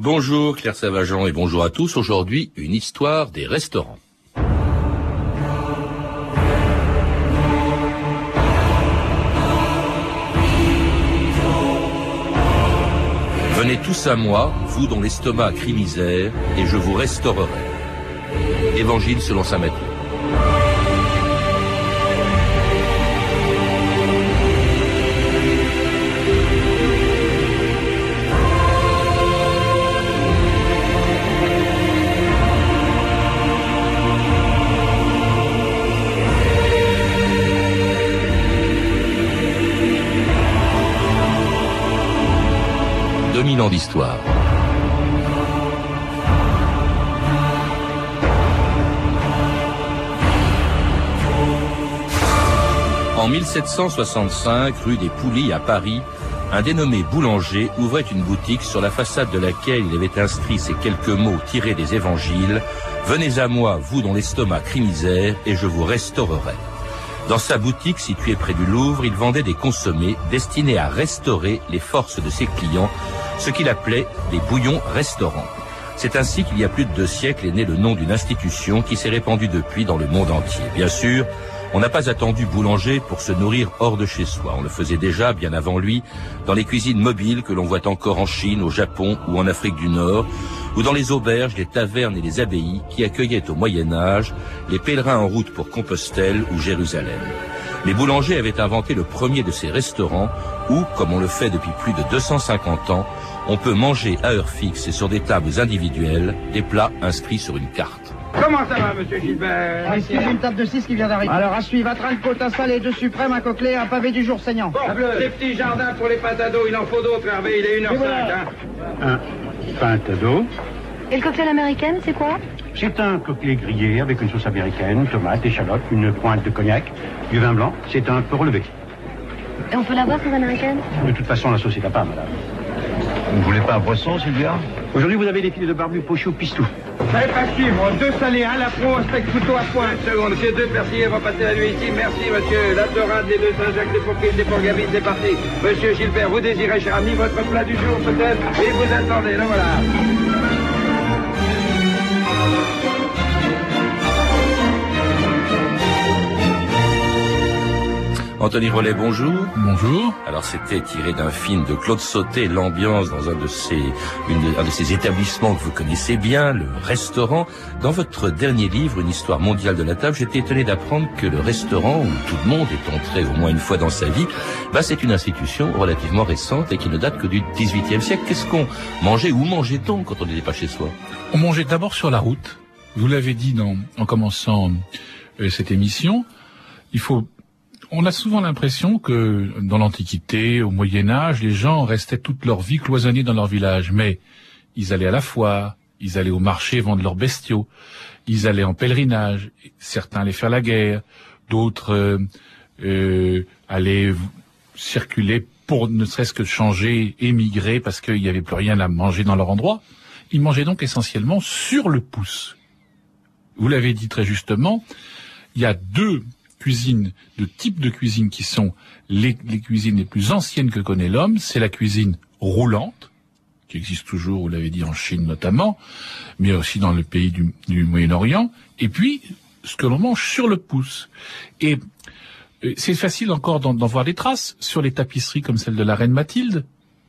Bonjour Claire Savageant et bonjour à tous. Aujourd'hui, une histoire des restaurants. Venez tous à moi, vous dont l'estomac crie misère, et je vous restaurerai. Évangile selon saint Matthieu. En 1765, rue des Poulies à Paris, un dénommé boulanger ouvrait une boutique sur la façade de laquelle il avait inscrit ces quelques mots tirés des évangiles. Venez à moi, vous dont l'estomac crie misère, et je vous restaurerai. Dans sa boutique située près du Louvre, il vendait des consommés destinés à restaurer les forces de ses clients ce qu'il appelait des bouillons restaurants. C'est ainsi qu'il y a plus de deux siècles est né le nom d'une institution qui s'est répandue depuis dans le monde entier. Bien sûr, on n'a pas attendu boulanger pour se nourrir hors de chez soi. On le faisait déjà bien avant lui dans les cuisines mobiles que l'on voit encore en Chine, au Japon ou en Afrique du Nord, ou dans les auberges, les tavernes et les abbayes qui accueillaient au Moyen Âge les pèlerins en route pour Compostelle ou Jérusalem. Les boulangers avaient inventé le premier de ces restaurants où, comme on le fait depuis plus de 250 ans, on peut manger à heure fixe et sur des tables individuelles des plats inscrits sur une carte. Comment ça va, monsieur Gilbert ah, Excusez une table de 6 qui vient d'arriver. Alors, à suivre, à de côte à salé, deux suprêmes, un coquelet, un pavé du jour saignant. Bon, les petits jardins pour les pâtes à dos, il en faut d'autres, Hervé, il est 1h05. Hein. Un pâte à dos. Et le cocktail américain, c'est quoi? C'est un coquelet grillé avec une sauce américaine, tomate, échalote, une pointe de cognac, du vin blanc. C'est un peu relevé. Et on peut l'avoir, sauce américaine De toute façon, la sauce est à part, madame. Vous ne voulez pas un poisson, Sylvia? Aujourd'hui, vous avez des filets de barbu pochou pistou. Ça pas suivre. Deux salés, un lapro, un steak couteau à point. Une seconde, ces deux persillés vont passer la nuit ici. Merci, monsieur. La dorade, les deux Saint-Jacques, les Fauquilles, les Porgavines, c'est parti. Monsieur Gilbert, vous désirez, cher ami, votre plat du jour, peut-être? Et vous attendez, là voilà. Anthony Rollet, bonjour. Bonjour. Alors c'était tiré d'un film de Claude Sauté, l'ambiance dans un de ces, un de ces établissements que vous connaissez bien, le restaurant. Dans votre dernier livre, Une histoire mondiale de la table, j'étais étonné d'apprendre que le restaurant, où tout le monde est entré au moins une fois dans sa vie, bah c'est une institution relativement récente et qui ne date que du XVIIIe siècle. Qu'est-ce qu'on mangeait ou mangeait-on quand on n'était pas chez soi? On mangeait d'abord sur la route. Vous l'avez dit dans, en commençant euh, cette émission. Il faut on a souvent l'impression que dans l'Antiquité, au Moyen Âge, les gens restaient toute leur vie cloisonnés dans leur village, mais ils allaient à la foire, ils allaient au marché vendre leurs bestiaux, ils allaient en pèlerinage, certains allaient faire la guerre, d'autres euh, euh allaient circuler pour ne serait-ce que changer, émigrer parce qu'il n'y avait plus rien à manger dans leur endroit. Ils mangeaient donc essentiellement sur le pouce. Vous l'avez dit très justement, il y a deux cuisines, de types de cuisine qui sont les, cuisines les plus anciennes que connaît l'homme, c'est la cuisine roulante, qui existe toujours, vous l'avez dit, en Chine notamment, mais aussi dans le pays du, Moyen-Orient, et puis ce que l'on mange sur le pouce. Et euh, c'est facile encore d'en voir des traces sur les tapisseries comme celle de la reine Mathilde.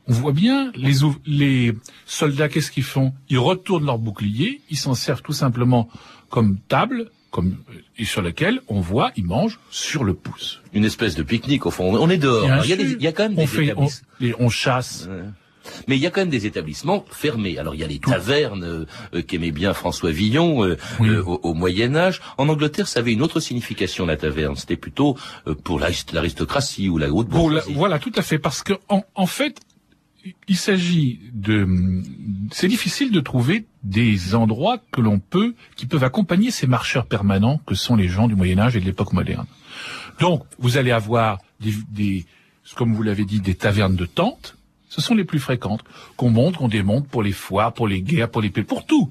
On voit bien les, les soldats, qu'est-ce qu'ils font? Ils retournent leur bouclier, ils s'en servent tout simplement comme table, comme et sur lequel on voit, ils mangent sur le pouce. Une espèce de pique-nique au fond. On est dehors. Il y, a il y, a quand même des on fait, on, chasse. Mais il y a quand même des établissements fermés. Alors il y a les tavernes euh, euh, qu'aimait bien François Villon euh, au, Moyen Âge. En Angleterre, ça avait une autre signification la taverne. C'était plutôt pour l'aristocratie ou la haute bourgeoisie. Voilà, tout à fait, parce que en, en fait, il s'agit de, c'est difficile de trouver des endroits que l'on peut, qui peuvent accompagner ces marcheurs permanents que sont les gens du Moyen Âge et de l'époque moderne. Donc, vous allez avoir des, des comme vous l'avez dit, des tavernes de tentes. Ce sont les plus fréquentes qu'on monte, qu'on démonte pour les foires, pour les guerres, pour les paix, pour tout.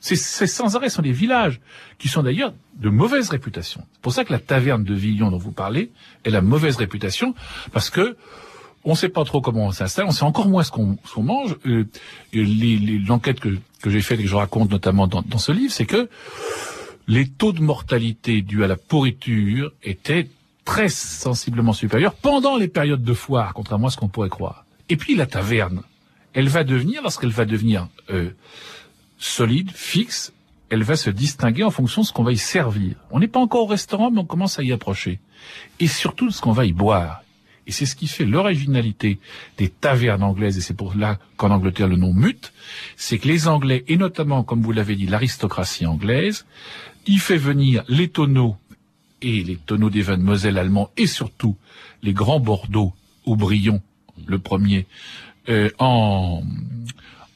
C'est sans arrêt, ce sont des villages qui sont d'ailleurs de mauvaise réputation. C'est pour ça que la taverne de Villon dont vous parlez, elle a mauvaise réputation parce que on ne sait pas trop comment on s'installe, on sait encore moins ce qu'on qu'on mange. Euh, les- L'enquête que, que j'ai faite et que je raconte notamment dans, dans ce livre, c'est que les taux de mortalité dus à la pourriture étaient très sensiblement supérieurs pendant les périodes de foire, contrairement à ce qu'on pourrait croire. Et puis la taverne, elle va devenir, lorsqu'elle va devenir euh, solide, fixe, elle va se distinguer en fonction de ce qu'on va y servir. On n'est pas encore au restaurant, mais on commence à y approcher. Et surtout de ce qu'on va y boire. Et c'est ce qui fait l'originalité des tavernes anglaises, et c'est pour là qu'en Angleterre le nom mute, c'est que les Anglais, et notamment, comme vous l'avez dit, l'aristocratie anglaise, y fait venir les tonneaux, et les tonneaux des vins de Moselle allemands, et surtout les grands Bordeaux, Aubryon, le premier, euh, en,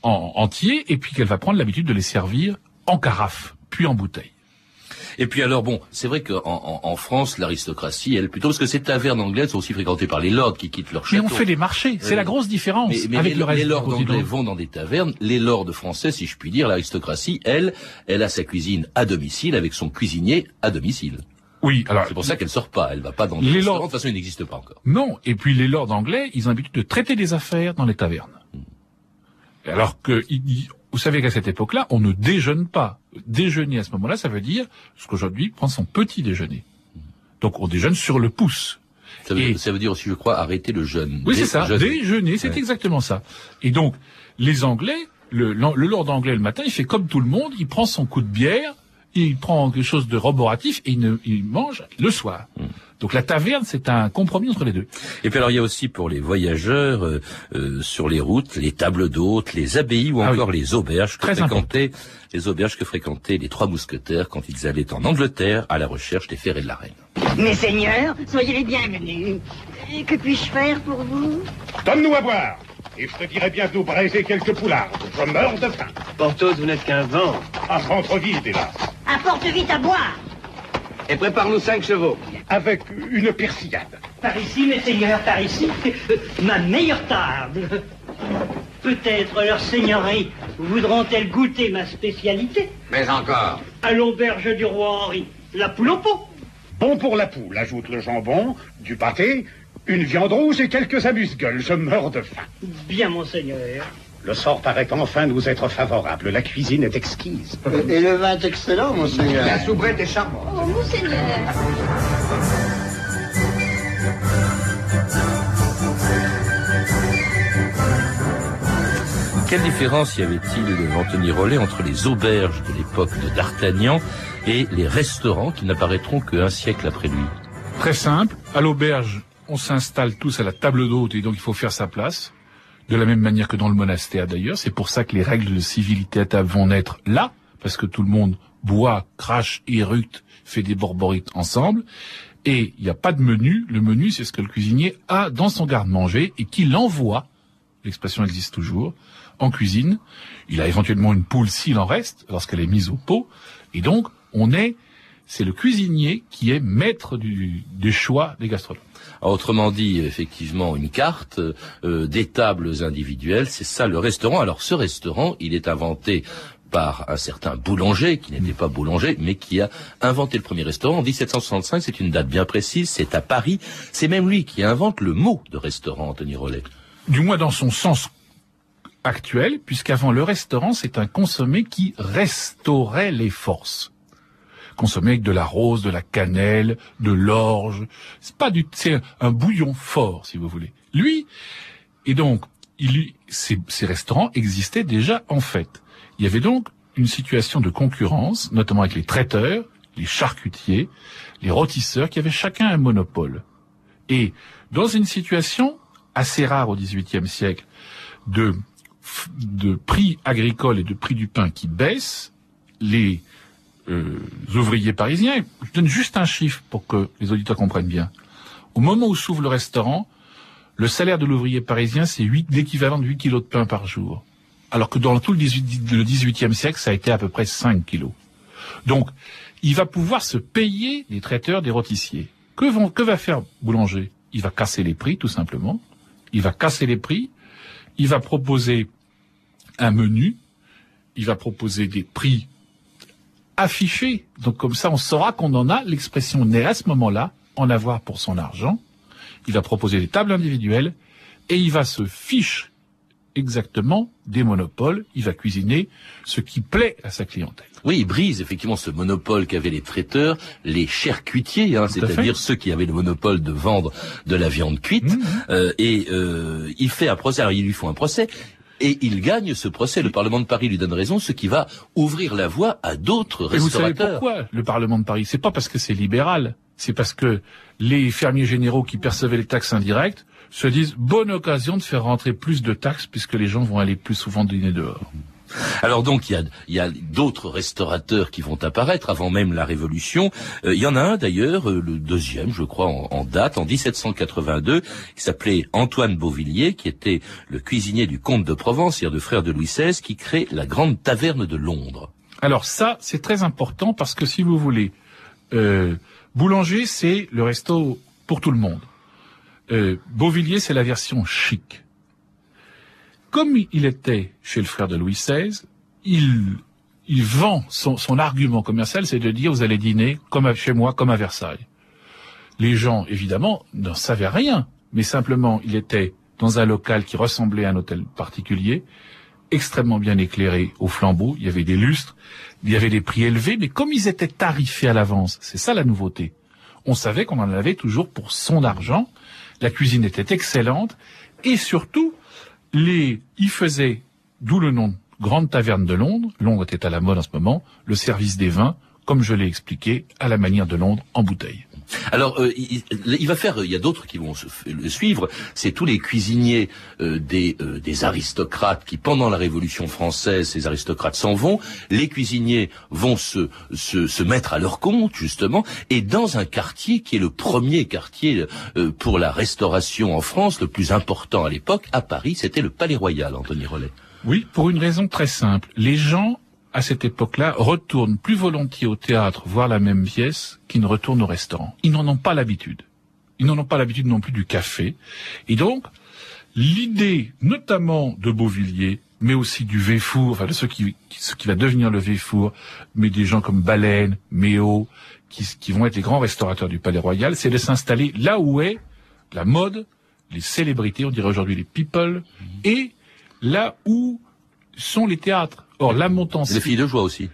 en entier, et puis qu'elle va prendre l'habitude de les servir en carafe, puis en bouteille. Et puis alors bon, c'est vrai qu'en en, en France, l'aristocratie, elle plutôt parce que ces tavernes anglaises sont aussi fréquentées par les lords qui quittent leur Mais château. on fait des marchés, c'est la grosse différence Mais, mais avec les, le reste les lords anglais vont dans des tavernes. Les lords français, si je puis dire, l'aristocratie, elle, elle a sa cuisine à domicile avec son cuisinier à domicile. Oui, alors C'est pour ça qu'elle sort pas. Elle va pas dans Les restaurants. lords- De toute façon, il n'existe pas encore. Non, et puis les lords anglais, ils ont l'habitude de traiter des affaires dans les tavernes. Alors que, ils- vous savez qu'à cette époque-là, on ne déjeune pas. Déjeuner à ce moment-là, ça veut dire ce qu'aujourd'hui prend son petit déjeuner. Donc on déjeune sur le pouce. Ça veut, Et- ça veut dire aussi, je crois, arrêter le jeûne. Oui, c'est ça. jeûner. Déjeuner, c'est Ouais. exactement ça. Et donc, les Anglais, le, le lord anglais le matin, il fait comme tout le monde, il prend son coup de bière, il prend quelque chose de roboratif et il, ne, il mange le soir. Mm. Donc la taverne, c'est un compromis entre les deux. Et puis alors, il y a aussi pour les voyageurs euh, euh, sur les routes, les tables d'hôtes, les abbayes ou Ah encore les auberges que Très fréquentaient les auberges que fréquentaient les trois mousquetaires quand ils allaient en Angleterre à la recherche des ferrets de la reine. Mes seigneurs, soyez les bienvenus. Et que puis-je faire pour vous? Donne-nous à boire et je te dirai bien de nous braiser quelques poulards. Je meurs de faim. Porthos, vous n'êtes qu'un vent. Un ventre vide, hélas. Apporte vite à boire. Et prépare-nous cinq chevaux. Avec une persillade. Par ici, mes seigneurs, par ici, ma meilleure table. Peut-être leur seigneurie voudront-elles goûter ma spécialité Mais encore. à l'auberge du roi Henri, la poule au pot. Bon pour la poule, ajoute le jambon, du pâté, une viande rouge et quelques amuse-gueules. Je meurs de faim. Bien, mon seigneur. Le sort paraît enfin nous être favorable. La cuisine est exquise. Et le vin est excellent, monseigneur. La soubrette est charmante. Oh, monseigneur Quelle différence y avait-il, Anthony Rollet, entre les auberges de l'époque de D'Artagnan et les restaurants qui n'apparaîtront qu'un siècle après lui? Très simple. À l'auberge, on s'installe tous à la table d'hôte et donc il faut faire sa place. De la même manière que dans le monastère d'ailleurs. C'est pour ça que les règles de civilité à table vont naître là, parce que tout le monde boit, crache, éructe, fait des borborites ensemble. Et il n'y a pas de menu. Le menu, c'est ce que le cuisinier a dans son garde-manger et qu'il envoie, l'expression existe toujours, en cuisine. Il a éventuellement une poule s'il en reste, lorsqu'elle est mise au pot. Et donc, on est, c'est le cuisinier qui est maître du, choix des gastronomes. Alors, Autrement dit, effectivement, une carte, euh, des tables individuelles, c'est ça le restaurant. Alors ce restaurant, il est inventé par un certain boulanger, qui n'était pas boulanger, mais qui a inventé le premier restaurant en 1765. C'est une date bien précise, c'est à Paris. C'est même lui qui invente le mot de restaurant, Anthony Rollet. Du moins dans son sens actuel, puisqu'avant le restaurant, c'est un consommé qui restaurait les forces. Consommé de la rose, de la cannelle, de l'orge. C'est pas du, c'est un bouillon fort, si vous voulez. Lui, et donc, il, ces, ces restaurants existaient déjà en fait. Il y avait donc une situation de concurrence, notamment avec les traiteurs, les charcutiers, les rôtisseurs, qui avaient chacun un monopole. Et dans une situation assez rare au XVIIIe siècle de, de prix agricole et de prix du pain qui baissent, les euh, ouvriers parisiens, je donne juste un chiffre pour que les auditeurs comprennent bien. Au moment où s'ouvre le restaurant, le salaire de l'ouvrier parisien, c'est 8, l'équivalent de 8 kilos de pain par jour. Alors que dans tout le 18, le 18e siècle, ça a été à peu près 5 kilos. Donc, il va pouvoir se payer des traiteurs, des rôtissiers. Que va faire Boulanger? Il va casser les prix, tout simplement. Il va casser les prix. Il va proposer un menu. Il va proposer des prix affichés. Donc, comme ça, on saura qu'on en a. L'expression n'est à ce moment-là en avoir pour son argent. Il va proposer des tables individuelles, et il va se fiche exactement des monopoles, il va cuisiner ce qui plaît à sa clientèle. Oui, il brise effectivement ce monopole qu'avaient les traiteurs, les charcutiers, hein, c'est-à-dire ceux qui avaient le monopole de vendre de la viande cuite, Mmh. euh, et euh, il fait un procès, alors ils lui font un procès, et il gagne ce procès, le Parlement de Paris lui donne raison, ce qui va ouvrir la voie à d'autres Et vous savez restaurateurs. pourquoi le Parlement de Paris? C'est pas parce que c'est libéral, c'est parce que les fermiers généraux qui percevaient les taxes indirectes se disent bonne occasion de faire rentrer plus de taxes puisque les gens vont aller plus souvent dîner dehors. Alors donc il y a, d'autres restaurateurs qui vont apparaître avant même la Révolution. Euh, il y en a un d'ailleurs, euh, le deuxième je crois en, en date, en 1782, qui s'appelait Antoine Beauvillier, qui était le cuisinier du comte de Provence, c'est-à-dire de frère de Louis XVI, qui crée la Grande Taverne de Londres. Alors ça, c'est très important parce que si vous voulez, euh, boulanger, c'est le resto pour tout le monde. Euh, Beauvilliers, c'est la version chic. Comme il était chez le frère de Louis XVI, il, vend son, argument commercial, c'est de dire vous allez dîner comme chez moi, comme à Versailles. Les gens, évidemment, n'en savaient rien, mais simplement, il était dans un local qui ressemblait à un hôtel particulier, extrêmement bien éclairé au flambeau, il y avait des lustres, il y avait des prix élevés, mais comme ils étaient tarifés à l'avance, c'est ça la nouveauté. On savait qu'on en avait toujours pour son argent, la cuisine était excellente, et surtout, les, ils faisaient, d'où le nom Grande Taverne de Londres, Londres était à la mode en ce moment, le service des vins, comme je l'ai expliqué, à la manière de Londres, en bouteille. Alors, euh, il, va faire, il y a d'autres qui vont le suivre, c'est tous les cuisiniers euh, des, euh, des aristocrates qui, pendant la Révolution française, ces aristocrates s'en vont, les cuisiniers vont se, se, se mettre à leur compte, justement, et dans un quartier qui est le premier quartier euh, pour la restauration en France, le plus important à l'époque, à Paris, c'était le Palais Royal, Anthony Rollet. Oui, pour une raison très simple. Les gens, à cette époque-là, retournent plus volontiers au théâtre voir la même pièce qu'ils ne retournent au restaurant. Ils n'en ont pas l'habitude. Ils n'en ont pas l'habitude non plus du café. Et donc, l'idée, notamment de Beauvilliers, mais aussi du Véfour, enfin de ce qui, ce qui va devenir le Véfour, mais des gens comme Baleine, Méo, qui, qui vont être les grands restaurateurs du Palais Royal, c'est de s'installer là où est la mode, les célébrités, on dirait aujourd'hui les people, et là où sont les théâtres. Or, la Montancy... Les filles de joie aussi.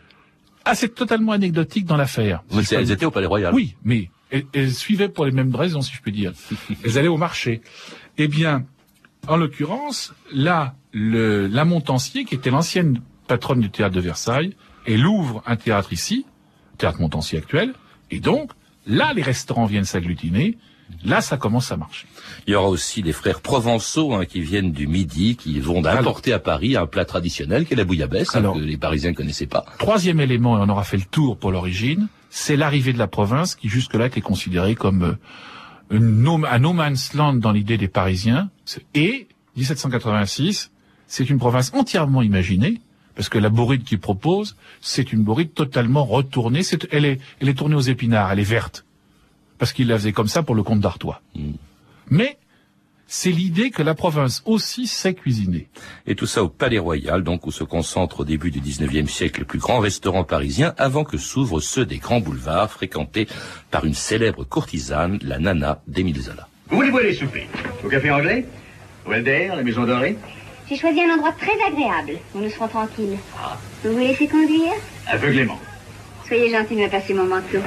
Ah, c'est totalement anecdotique dans l'affaire. Mais c'est- elles étaient au Palais Royal. Oui, mais elles, elles suivaient pour les mêmes raisons, si je puis dire. elles allaient au marché. Eh bien, en l'occurrence, là, le, la Montancier, qui était l'ancienne patronne du théâtre de Versailles, elle ouvre un théâtre ici, théâtre Montancier actuel, et donc, là, les restaurants viennent s'agglutiner, là, ça commence à marcher. Il y aura aussi des frères provençaux hein, qui viennent du Midi, qui vont apporter à Paris un plat traditionnel qui est la bouillabaisse, hein, Alors- que les Parisiens ne connaissaient pas. Troisième élément, et on aura fait le tour pour l'origine, c'est l'arrivée de la province qui jusque-là était considérée comme euh, une no- un no man's land dans l'idée des Parisiens. Et 1786, c'est une province entièrement imaginée, parce que la bourride qu'il propose, c'est une bourride totalement retournée. C'est- elle, est, elle est tournée aux épinards, elle est verte, parce qu'il la faisait comme ça pour le comte d'Artois. Mais c'est l'idée que la province aussi sait cuisiner. Et tout ça au Palais Royal, donc où se concentrent au début du 19e siècle les plus grands restaurants parisiens, avant que s'ouvrent ceux des grands boulevards fréquentés par une célèbre courtisane, la Nana d'Émile Zola. Où voulez-vous aller souper Au café anglais? Au Elder La Maison Dorée? J'ai choisi un endroit très agréable où nous serons tranquilles. Vous vous laissez conduire? Aveuglément. Soyez gentil de me passer mon manteau.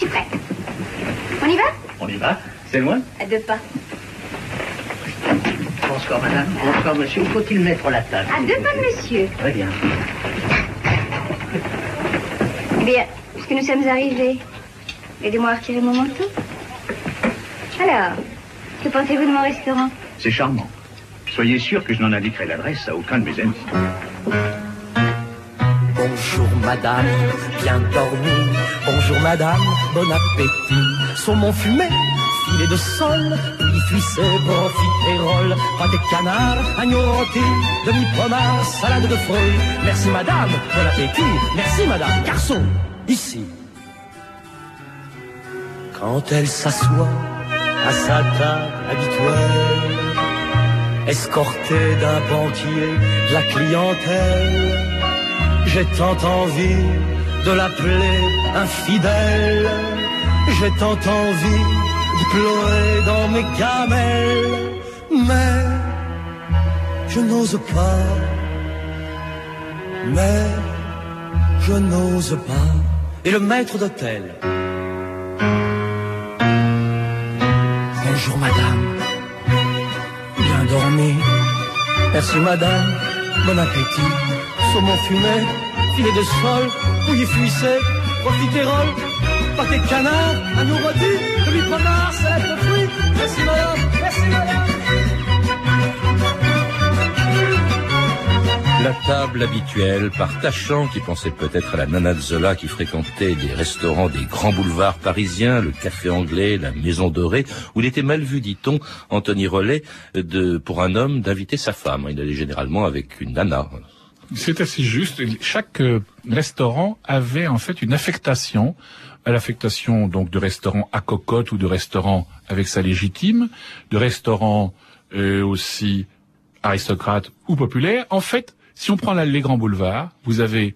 Suis prête. On y va? On y va C'est loin? À deux pas. Bonsoir, madame. Bonsoir, monsieur. Faut-il mettre la table? À deux pas de monsieur. Très bien. Eh bien, puisque nous sommes arrivés, aidez-moi à retirer mon manteau. Alors, que pensez-vous de mon restaurant? C'est charmant. Soyez sûr que je n'en indiquerai l'adresse à aucun de mes amis. Bonjour madame, bien dormi. Madame, bon appétit. Saumon fumé, filet de sol, puis cuissé, profiterole, pâté de canard, agneau rôti, demi-pommard, salade de fruits. Merci madame, bon appétit. Merci madame. Garçon, ici. Quand elle s'assoit à sa table habituelle, escortée d'un banquier, de la clientèle, j'ai tant envie de l'appeler infidèle. J'ai tant envie pleurer dans mes gamelles, mais je n'ose pas, mais je n'ose pas. Et le maître d'hôtel. Bonjour madame, bien dormi. Merci madame, bon appétit. Saumon fumé, filet de sol, pouilly fuissé, pâté de canard. Merci madame, merci. La table habituelle par Tachant qui pensait peut-être à la Nana de Zola qui fréquentait des restaurants des grands boulevards parisiens, le Café Anglais, la Maison Dorée, où il était mal vu, dit-on, Anthony Rollet, pour un homme d'inviter sa femme. Il allait généralement avec une nana. C'est assez juste. Chaque euh, restaurant avait en fait une affectation, l'affectation donc de restaurant à cocotte ou de restaurant avec sa légitime, de restaurant euh, aussi aristocrate ou populaire. En fait, si on prend les grands boulevards, vous avez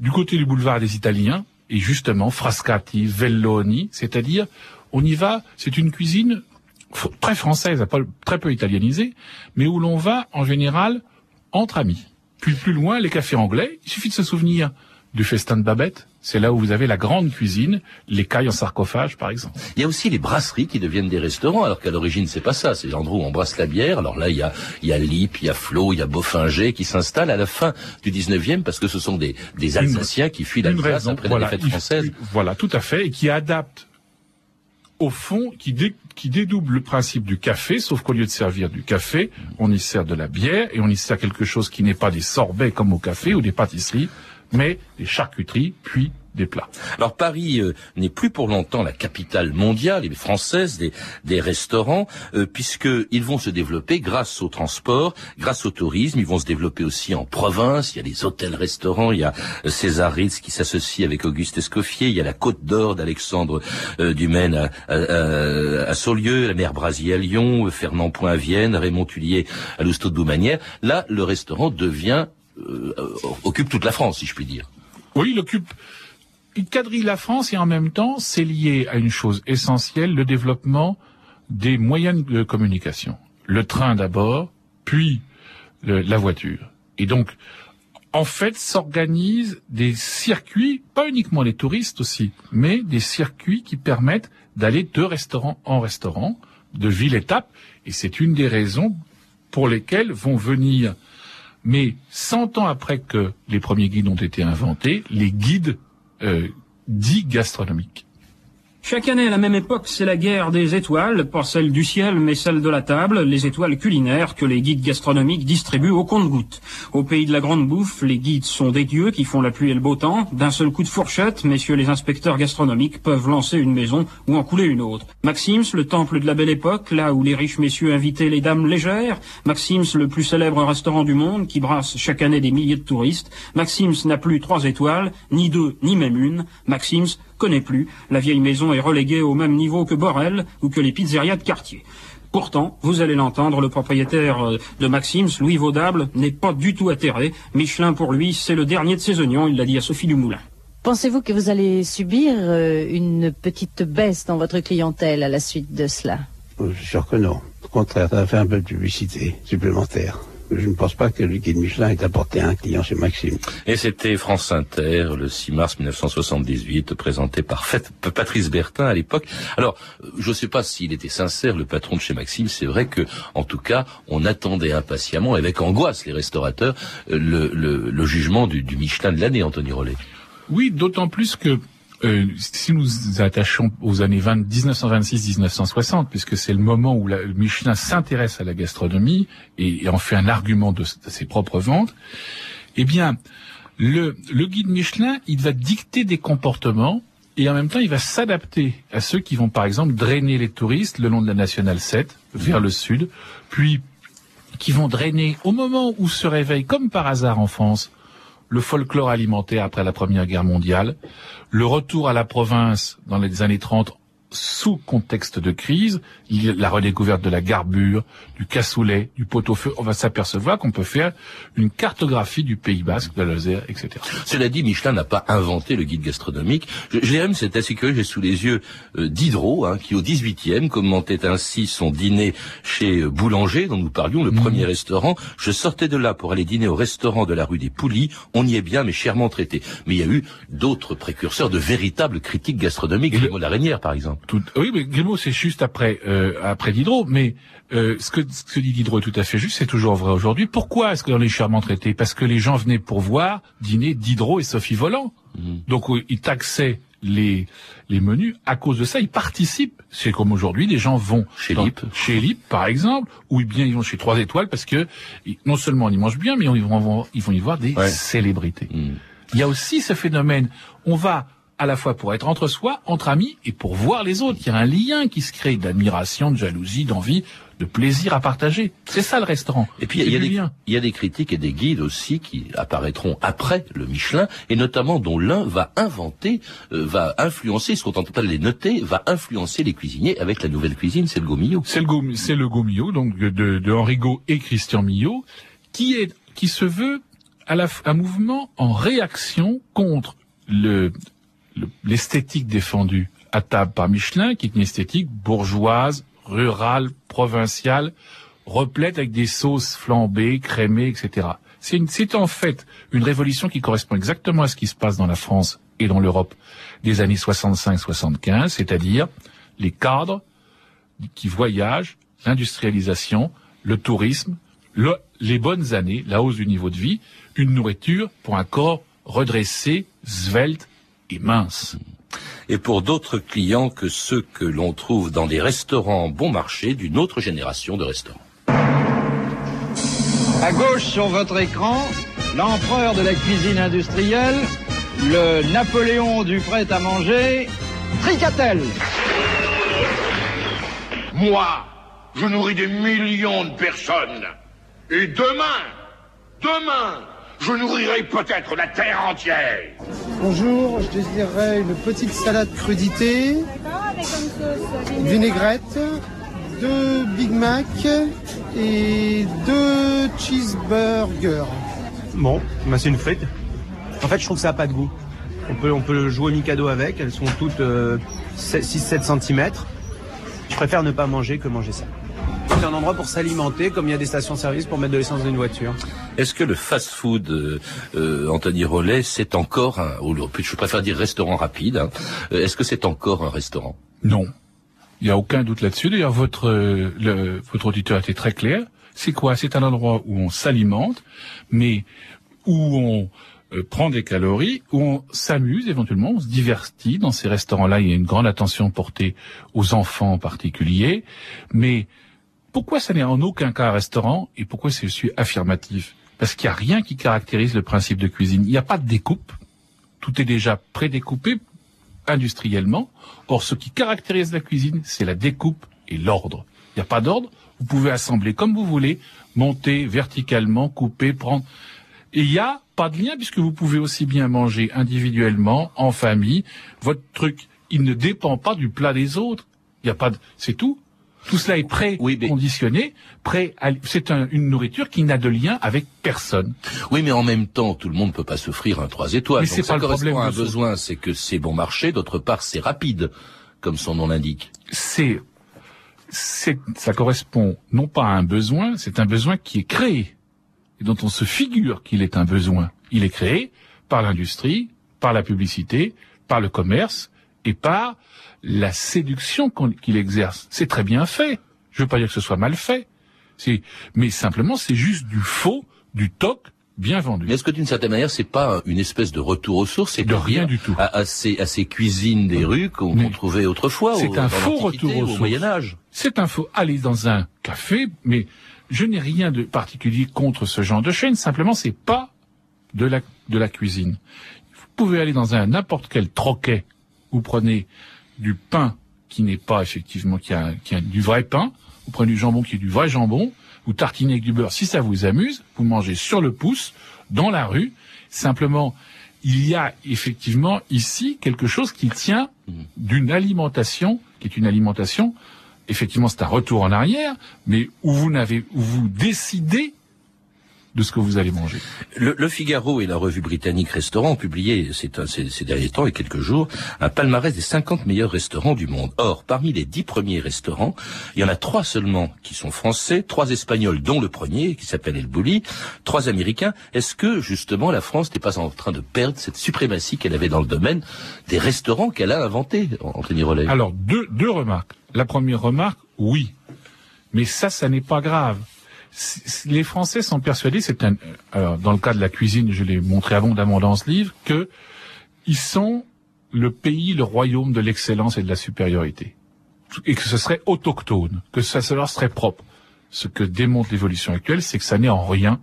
du côté du boulevard des Italiens, et justement Frascati, Velloni, c'est-à-dire on y va, c'est une cuisine très française, très peu italianisée, mais où l'on va en général entre amis. Puis plus loin, les cafés anglais, il suffit de se souvenir du festin de Babette, c'est là où vous avez la grande cuisine, les cailles en sarcophage, par exemple. Il y a aussi les brasseries qui deviennent des restaurants, alors qu'à l'origine, c'est pas ça. C'est l'endroit où on brasse la bière. Alors là, il y a, il y a Lip, il y a Flo, il y a Boffinger qui s'installent à la fin du 19e parce que ce sont des, des Alsaciens qui fuient l'Alsace après la défaite française. Voilà, tout à fait, et qui adaptent au fond, qui, dédouble le principe du café, sauf qu'au lieu de servir du café, on y sert de la bière et on y sert quelque chose qui n'est pas des sorbets comme au café ou des pâtisseries, mais des charcuteries, puis des plats. Alors Paris euh, n'est plus pour longtemps la capitale mondiale et française des, des restaurants, euh, puisqu'ils vont se développer grâce au transport, grâce au tourisme. Ils vont se développer aussi en province. Il y a les hôtels-restaurants. Il y a euh, César Ritz qui s'associe avec Auguste Escoffier. Il y a la Côte d'Or d'Alexandre euh, Dumaine à, à, à, Saulieu, la mère Brasier à Lyon, Fernand Point à Vienne, Raymond Tullier à Lousteau de Boumanière. Là, le restaurant devient occupe toute la France, si je puis dire. Oui, il occupe il quadrille la France et en même temps, c'est lié à une chose essentielle, le développement des moyens de communication. Le train d'abord, puis la voiture. Et donc, en fait, s'organisent des circuits, pas uniquement les touristes aussi, mais des circuits qui permettent d'aller de restaurant en restaurant, de ville-étape, et c'est une des raisons pour lesquelles vont venir, mais 100 ans après que les premiers guides ont été inventés, les guides euh, dit gastronomique. Chaque année à la même époque, c'est la guerre des étoiles, pas celle du ciel, mais celle de la table, les étoiles culinaires que les guides gastronomiques distribuent au compte-gouttes. Au pays de la grande bouffe, les guides sont des dieux qui font la pluie et le beau temps. D'un seul coup de fourchette, messieurs les inspecteurs gastronomiques peuvent lancer une maison ou en couler une autre. Maxims, le temple de la belle époque, là où les riches messieurs invitaient les dames légères. Maxims, le plus célèbre restaurant du monde, qui brasse chaque année des milliers de touristes. Maxims n'a plus trois étoiles, ni deux, ni même une. Maxims, connaît plus. La vieille maison est reléguée au même niveau que Borel ou que les pizzerias de quartier. Pourtant, vous allez l'entendre, le propriétaire euh, de Maxims, Louis Vaudable, n'est pas du tout atterré. Michelin, pour lui, c'est le dernier de ses oignons, il l'a dit à Sophie Dumoulin. Pensez-vous que vous allez subir euh, une petite baisse dans votre clientèle à la suite de cela? Je suis sûr que non. Au contraire, ça va faire un peu de publicité supplémentaire je ne pense pas que le guide Michelin ait apporté un client chez Maxime. Et c'était France Inter, le 6 mars 1978, présenté par Patrice Bertin à l'époque. Alors, je ne sais pas s'il était sincère, le patron de chez Maxime. C'est vrai que, en tout cas, on attendait impatiemment, avec angoisse, les restaurateurs, le, le, jugement du, du Michelin de l'année, Anthony Rollet. Oui, d'autant plus que euh, si nous attachons aux années 1926-1960, puisque c'est le moment où Michelin s'intéresse à la gastronomie et, en fait un argument de, ses propres ventes, eh bien, le, le guide Michelin, il va dicter des comportements et en même temps, il va s'adapter à ceux qui vont, par exemple, drainer les touristes le long de la Nationale 7 vers le sud, puis qui vont drainer au moment où se réveille, comme par hasard en France, le folklore alimentaire après la Première Guerre mondiale, le retour à la province dans les années 30 sous contexte de crise, la redécouverte de la garbure, du cassoulet, du pot-au-feu, on va s'apercevoir qu'on peut faire une cartographie du Pays Basque, de la Lozère, etc. Cela dit, Michelin n'a pas inventé le guide gastronomique. Dirais même, c'est assez curieux, j'ai sous les yeux euh, Diderot, hein, qui au 18e commentait ainsi son dîner chez euh, Boulanger, dont nous parlions, le Mhm. premier restaurant. Je sortais de là pour aller dîner au restaurant de la rue des Poulies. On y est bien, mais chèrement traité. Mais il y a eu d'autres précurseurs de véritables critiques gastronomiques, Grimaud Larenière, par exemple. Tout, oui, mais Grimaud, c'est juste après euh, après Diderot. Mais euh, ce, que, ce que dit Diderot est tout à fait juste, c'est toujours vrai aujourd'hui. Pourquoi est-ce que dans les charmants traités Parce que les gens venaient pour voir dîner Diderot et Sophie Volant. Donc euh, ils taxaient les les menus à cause de ça. Ils participent. C'est comme aujourd'hui, les gens vont Chez Lippe. chez Lippe, par exemple, ou bien ils vont chez Trois Étoiles parce que non seulement ils mangent bien, mais ils vont ils vont y voir des Ouais. célébrités. Mm. Il y a aussi ce phénomène. On va à la fois pour être entre soi, entre amis, et pour voir les autres. Il y a un lien qui se crée d'admiration, de jalousie, d'envie, de plaisir à partager. C'est ça le restaurant. Et puis il y, a des, il y a des critiques et des guides aussi qui apparaîtront après le Michelin, et notamment dont l'un va inventer, euh, va influencer, ce qu'on pas les noter, va influencer les cuisiniers avec la nouvelle cuisine, c'est le Gomillot. C'est le, Go- c'est le Go-Millot, donc de, de Henri Gau et Christian Millot, qui est, qui se veut à la, un mouvement en réaction contre le- l'esthétique défendue à table par Michelin, qui est une esthétique bourgeoise, rurale, provinciale, replète avec des sauces flambées, crémées, etc. C'est, en fait une révolution qui correspond exactement à ce qui se passe dans la France et dans l'Europe des années 65-75, c'est-à-dire les cadres qui voyagent, l'industrialisation, le tourisme, le- les bonnes années, la hausse du niveau de vie, une nourriture pour un corps redressé, svelte et mince. Et pour d'autres clients que ceux que l'on trouve dans des restaurants bon marché d'une autre génération de restaurants. À gauche sur votre écran, l'empereur de la cuisine industrielle, le Napoléon du prêt-à-manger, Tricatel. Moi, je nourris des millions de personnes. Et demain, demain, je nourrirai peut-être la terre entière. Bonjour, je désirerais une petite salade crudité, vinaigrette, deux Big Mac et deux cheeseburgers. Bon, bah c'est une frite. En fait, je trouve que ça n'a pas de goût. On peut, on peut jouer au Mikado avec, elles sont toutes euh, 6-7 cm. Je préfère ne pas manger que manger ça. C'est un endroit pour s'alimenter, comme il y a des stations-service pour mettre de l'essence dans une voiture. Est-ce que le fast-food, euh, euh, Anthony Rollet, c'est encore un, ou je préfère dire restaurant rapide, hein, euh, est-ce que c'est encore un restaurant? Non. Il n'y a aucun doute là-dessus. D'ailleurs, votre, euh, le- votre auditeur a été très clair. C'est quoi? C'est un endroit où on s'alimente, mais où on euh, prend des calories, où on s'amuse éventuellement, on se divertit. Dans ces restaurants-là, il y a une grande attention portée aux enfants en particulier. Mais pourquoi ça n'est en aucun cas un restaurant et pourquoi je suis affirmatif? Parce qu'il n'y a rien qui caractérise le principe de cuisine. Il n'y a pas de découpe. Tout est déjà prédécoupé industriellement. Or, ce qui caractérise la cuisine, c'est la découpe et l'ordre. Il n'y a pas d'ordre. Vous pouvez assembler comme vous voulez, monter verticalement, couper, prendre. Et il n'y a pas de lien puisque vous pouvez aussi bien manger individuellement, en famille. Votre truc, il ne dépend pas du plat des autres. Il n'y a pas de, c'est tout. Tout cela est pré-conditionné, prêt à- c'est un- une nourriture qui n'a de lien avec personne. Oui, mais en même temps, tout le monde ne peut pas s'offrir un 3 étoiles. Mais c'est ça pas le correspond problème à un besoin, c'est que c'est bon marché, d'autre part c'est rapide, comme son nom l'indique. c'est, c'est, ça correspond non pas à un besoin, c'est un besoin qui est créé et dont on se figure qu'il est un besoin. Il est créé par l'industrie, par la publicité, par le commerce et par la séduction qu'il exerce. C'est très bien fait. Je veux pas dire que ce soit mal fait. Mais simplement, c'est juste du faux, du toc bien vendu. Mais est-ce que d'une certaine manière, c'est pas une espèce de retour aux sources? C'est De rien du tout. À, à ces, à ces cuisines des rues qu'on trouvait autrefois, C'est un faux retour ou aux au sources. Moyen Âge. C'est un faux. Aller dans un café, mais je n'ai rien de particulier contre ce genre de chaîne. Simplement, c'est pas de la de la cuisine. Vous pouvez aller dans un n'importe quel troquet. Vous prenez du pain qui n'est pas effectivement qui a, du vrai pain. Vous prenez du jambon qui est du vrai jambon. Vous tartinez avec du beurre. Si ça vous amuse, vous mangez sur le pouce, dans la rue. Simplement, il y a effectivement ici quelque chose qui tient d'une alimentation qui est une alimentation, effectivement c'est un retour en arrière, mais où vous n'avez, où vous décidez de ce que vous allez manger. Le, le Figaro et la revue britannique Restaurant ont publié ces, ces, ces derniers temps et quelques jours un palmarès des 50 meilleurs restaurants du monde. Or, parmi les 10 premiers restaurants, il y en a trois seulement qui sont français, trois espagnols dont le premier qui s'appelle El Bulli, trois américains. Est-ce que justement la France n'est pas en train de perdre cette suprématie qu'elle avait dans le domaine des restaurants qu'elle a inventés, Anthony Rollet? Alors, deux, deux remarques. La première remarque, oui. Mais ça, ça n'est pas grave les Français sont persuadés, c'est un, alors dans le cas de la cuisine, je l'ai montré abondamment dans ce livre, que ils sont le pays, le royaume de l'excellence et de la supériorité, et que ce serait autochtone, que ça, leur serait propre. Ce que démontre l'évolution actuelle, c'est que ça n'est en rien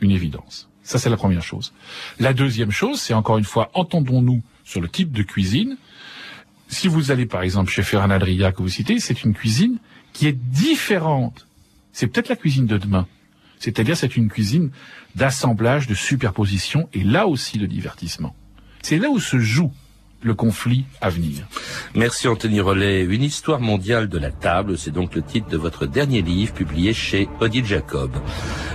une évidence. Ça, c'est la première chose. La deuxième chose, c'est encore une fois, entendons-nous sur le type de cuisine. Si vous allez par exemple chez Ferran Adria que vous citez, c'est une cuisine qui est différente c'est peut-être la cuisine de demain. C'est-à-dire c'est une cuisine d'assemblage, de superposition et là aussi le divertissement. C'est là où se joue le conflit à venir. Merci Anthony Rollet. Une histoire mondiale de la table, c'est donc le titre de votre dernier livre publié chez Odile Jacob.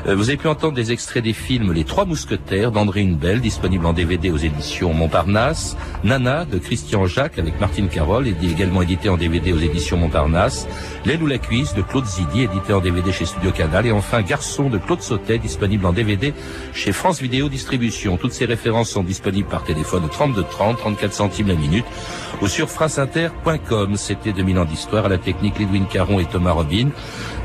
Euh, vous avez pu entendre des extraits des films Les Trois Mousquetaires d'André Hunebelle, disponible en DVD aux éditions Montparnasse, Nana de Christian Jacques avec Martine Carole, également édité en DVD aux éditions Montparnasse, L'aile ou la cuisse de Claude Zidi, édité en DVD chez Studio Canal, et enfin Garçon de Claude Sautet, disponible en DVD chez France Vidéo Distribution. Toutes ces références sont disponibles par téléphone au 32 30, 34 centimes la minute ou sur. C'était 2000 ans d'histoire à la technique Lidwin Caron et Thomas Robin.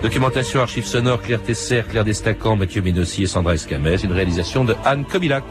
Documentation archives sonores Claire Tesser, Claire Destacan, Mathieu Ménossi et Sandra Escamès. Une réalisation de Anne Kobilac.